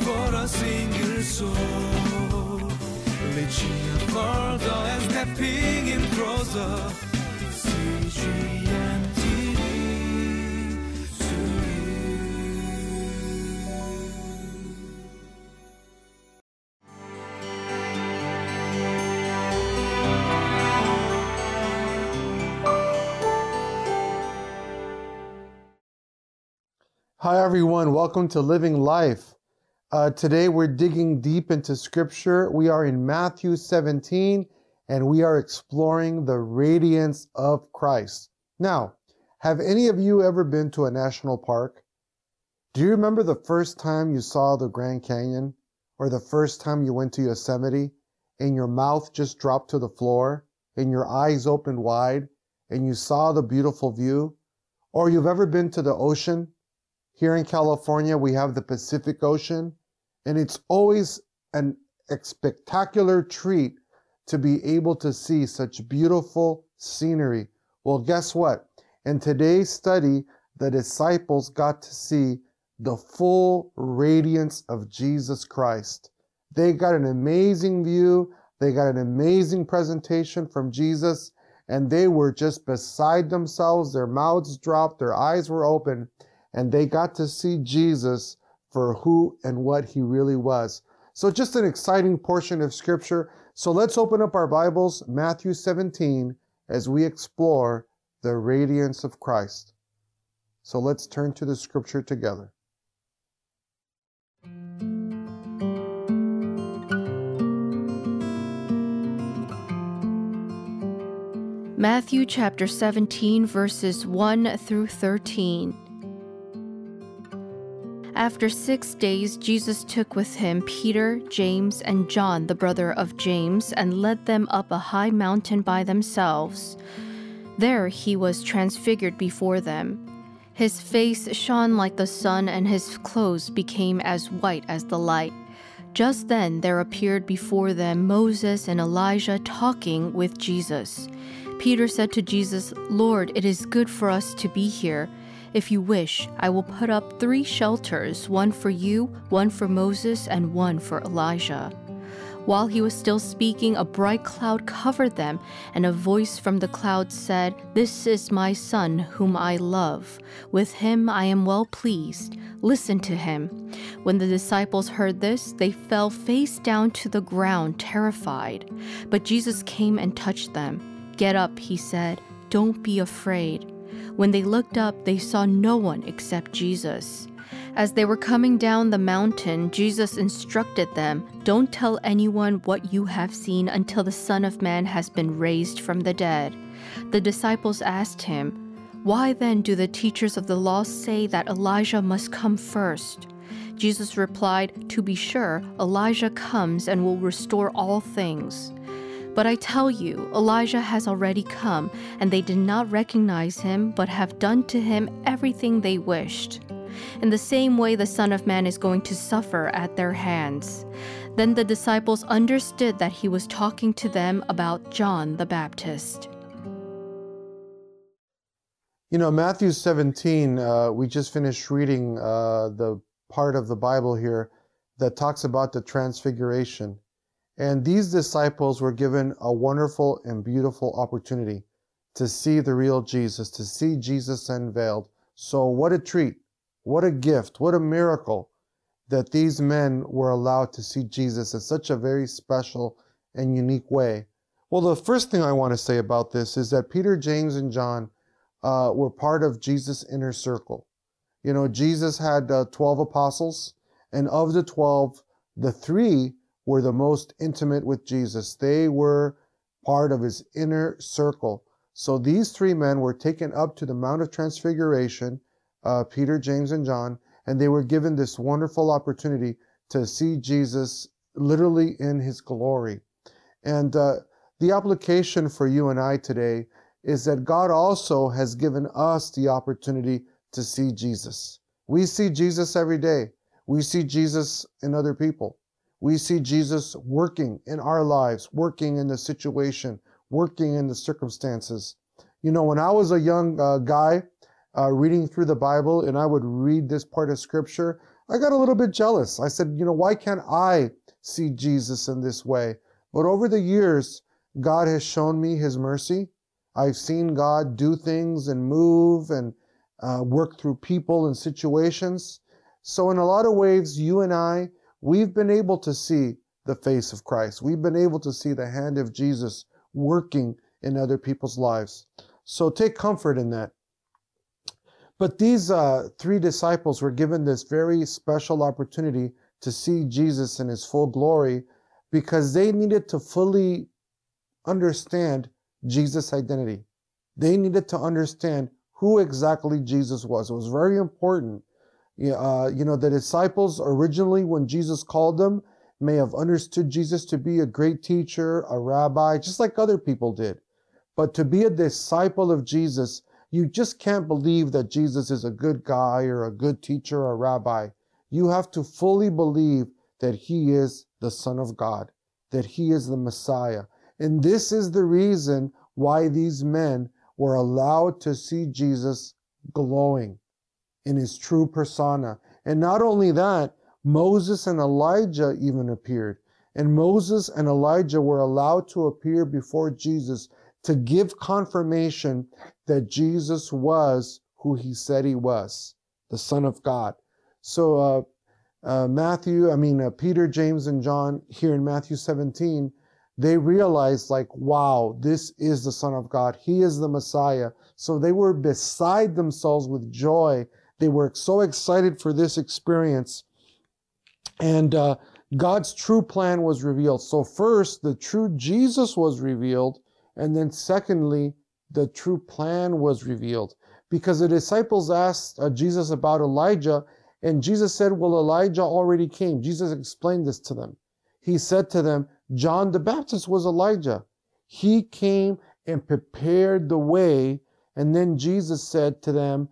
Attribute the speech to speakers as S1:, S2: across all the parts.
S1: for a single soul. And stepping in closer.
S2: Hi, everyone. Welcome to Living Life. Uh, today, we're digging deep into Scripture. We are in Matthew 17, and we are exploring the radiance of Christ. Now, have any of you ever been to a national park? Do you remember the first time you saw the Grand Canyon, or the first time you went to Yosemite, and your mouth just dropped to the floor, and your eyes opened wide, and you saw the beautiful view? Or you've ever been to the ocean? Here in California, we have the Pacific Ocean, and it's always an spectacular treat to be able to see such beautiful scenery. Well, guess what? In today's study, the disciples got to see the full radiance of Jesus Christ. They got an amazing view, they got an amazing presentation from Jesus, and they were just beside themselves. Their mouths dropped, their eyes were open and they got to see Jesus for who and what he really was. So, just an exciting portion of scripture. So, let's open up our Bibles, Matthew 17, as we explore the radiance of Christ. So, let's turn to the scripture together.
S3: Matthew chapter 17, verses 1 through 13. After six days, Jesus took with him Peter, James, and John, the brother of James, and led them up a high mountain by themselves. There he was transfigured before them. His face shone like the sun, and his clothes became as white as the light. Just then there appeared before them Moses and Elijah talking with Jesus. Peter said to Jesus, Lord, it is good for us to be here. If you wish, I will put up three shelters one for you, one for Moses, and one for Elijah. While he was still speaking, a bright cloud covered them, and a voice from the cloud said, This is my son, whom I love. With him I am well pleased. Listen to him. When the disciples heard this, they fell face down to the ground, terrified. But Jesus came and touched them. Get up, he said. Don't be afraid. When they looked up, they saw no one except Jesus. As they were coming down the mountain, Jesus instructed them Don't tell anyone what you have seen until the Son of Man has been raised from the dead. The disciples asked him, Why then do the teachers of the law say that Elijah must come first? Jesus replied, To be sure, Elijah comes and will restore all things. But I tell you, Elijah has already come, and they did not recognize him, but have done to him everything they wished. In the same way, the Son of Man is going to suffer at their hands. Then the disciples understood that he was talking to them about John the Baptist.
S2: You know, Matthew 17, uh, we just finished reading uh, the part of the Bible here that talks about the transfiguration. And these disciples were given a wonderful and beautiful opportunity to see the real Jesus, to see Jesus unveiled. So, what a treat, what a gift, what a miracle that these men were allowed to see Jesus in such a very special and unique way. Well, the first thing I want to say about this is that Peter, James, and John uh, were part of Jesus' inner circle. You know, Jesus had uh, 12 apostles, and of the 12, the three were the most intimate with Jesus. They were part of his inner circle. So these three men were taken up to the Mount of Transfiguration, uh, Peter, James, and John, and they were given this wonderful opportunity to see Jesus literally in his glory. And uh, the application for you and I today is that God also has given us the opportunity to see Jesus. We see Jesus every day. We see Jesus in other people. We see Jesus working in our lives, working in the situation, working in the circumstances. You know, when I was a young uh, guy uh, reading through the Bible and I would read this part of scripture, I got a little bit jealous. I said, you know, why can't I see Jesus in this way? But over the years, God has shown me his mercy. I've seen God do things and move and uh, work through people and situations. So, in a lot of ways, you and I, we've been able to see the face of Christ. We've been able to see the hand of Jesus working in other people's lives. So, take comfort in that. But these uh, three disciples were given this very special opportunity to see Jesus in his full glory because they needed to fully understand Jesus' identity. They needed to understand who exactly Jesus was. It was very important. Uh, you know, the disciples originally, when Jesus called them, may have understood Jesus to be a great teacher, a rabbi, just like other people did. But to be a disciple of Jesus, you just can't believe that Jesus is a good guy or a good teacher or a rabbi. You have to fully believe that he is the Son of God, that he is the Messiah. And this is the reason why these men were allowed to see Jesus glowing in his true persona. And not only that, Moses and Elijah even appeared. And Moses and Elijah were allowed to appear before Jesus to give confirmation that Jesus was who he said he was, the Son of God. So, uh, uh, Matthew, I mean, uh, Peter, James, and John here in Matthew 17 they realized like, wow, this is the Son of God. He is the Messiah. So they were beside themselves with joy. They were so excited for this experience. And uh, God's true plan was revealed. So first, the true Jesus was revealed. And then secondly, the true plan was revealed. Because the disciples asked uh, Jesus about Elijah, and Jesus said, well, Elijah already came. Jesus explained this to them. He said to them, John the Baptist was Elijah. He came and prepared the way, and then Jesus said to them,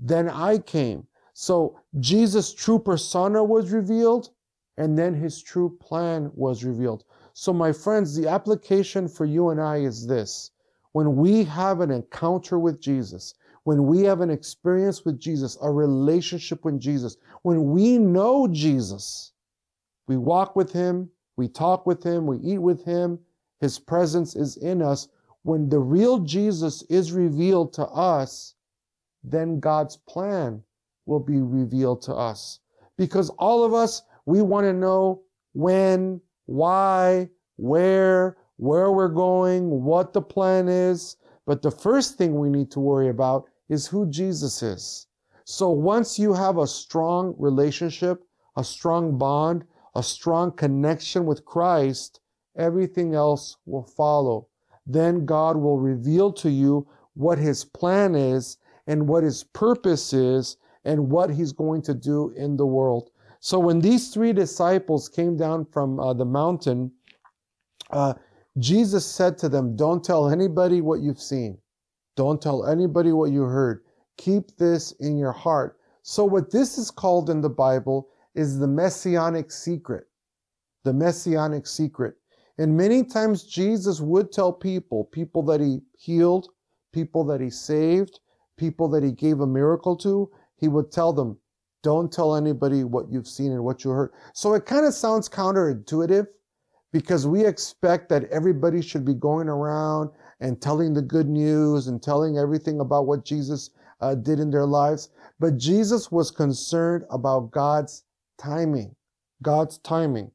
S2: Then I came. So Jesus' true persona was revealed, and then his true plan was revealed. So, my friends, the application for you and I is this when we have an encounter with Jesus, when we have an experience with Jesus, a relationship with Jesus, when we know Jesus, we walk with him, we talk with him, we eat with him, his presence is in us. When the real Jesus is revealed to us, then God's plan will be revealed to us. Because all of us, we want to know when, why, where, where we're going, what the plan is. But the first thing we need to worry about is who Jesus is. So once you have a strong relationship, a strong bond, a strong connection with Christ, everything else will follow. Then God will reveal to you what his plan is and what his purpose is and what he's going to do in the world. So when these three disciples came down from uh, the mountain, uh, Jesus said to them, Don't tell anybody what you've seen. Don't tell anybody what you heard. Keep this in your heart. So, what this is called in the Bible is the messianic secret. The messianic secret. And many times Jesus would tell people, people that he healed, people that he saved, people that he gave a miracle to, he would tell them, don't tell anybody what you've seen and what you heard. So it kind of sounds counterintuitive because we expect that everybody should be going around and telling the good news and telling everything about what Jesus uh, did in their lives. But Jesus was concerned about God's timing. God's timing,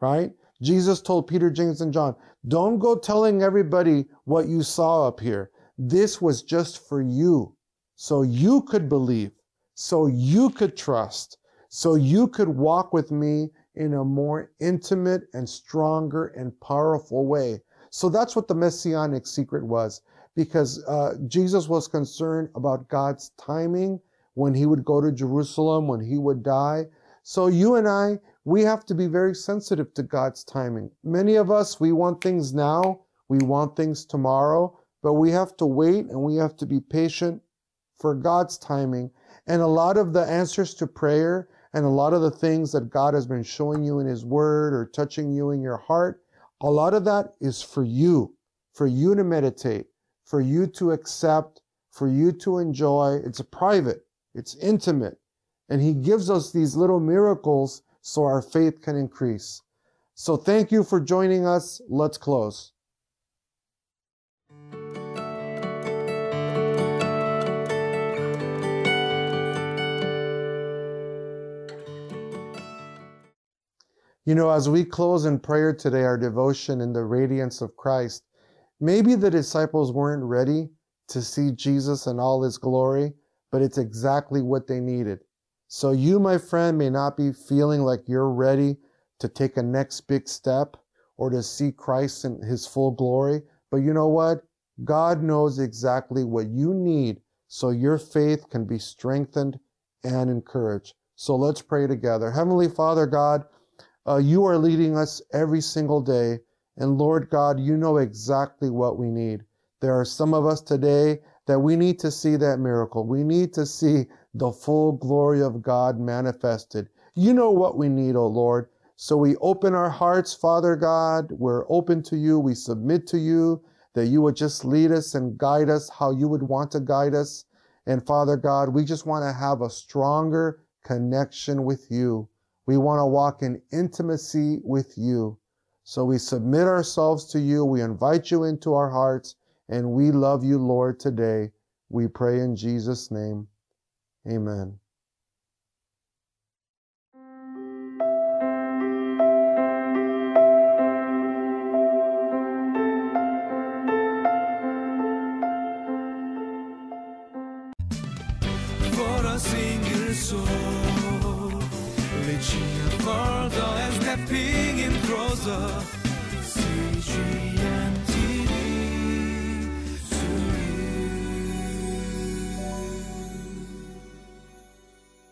S2: right? Jesus told Peter, James, and John, don't go telling everybody what you saw up here. This was just for you. So you could believe, so you could trust, so you could walk with me in a more intimate and stronger and powerful way. So that's what the messianic secret was, because uh, Jesus was concerned about God's timing when he would go to Jerusalem, when he would die. So you and I, we have to be very sensitive to God's timing. Many of us, we want things now, we want things tomorrow, but we have to wait and we have to be patient for God's timing. And a lot of the answers to prayer and a lot of the things that God has been showing you in His Word or touching you in your heart, a lot of that is for you, for you to meditate, for you to accept, for you to enjoy. It's private, it's intimate. And He gives us these little miracles so our faith can increase. So thank you for joining us. Let's close. You know, as we close in prayer today, our devotion in the radiance of Christ, maybe the disciples weren't ready to see Jesus in all his glory, but it's exactly what they needed. So you, my friend, may not be feeling like you're ready to take a next big step or to see Christ in his full glory, but you know what? God knows exactly what you need so your faith can be strengthened and encouraged. So let's pray together. Heavenly Father God, uh, you are leading us every single day. And Lord God, you know exactly what we need. There are some of us today that we need to see that miracle. We need to see the full glory of God manifested. You know what we need, O oh Lord. So we open our hearts, Father God. We're open to you. We submit to you that you would just lead us and guide us how you would want to guide us. And Father God, we just want to have a stronger connection with you. We want to walk in intimacy with you. So we submit ourselves to you. We invite you into our hearts and we love you, Lord, today. We pray in Jesus' name. Amen.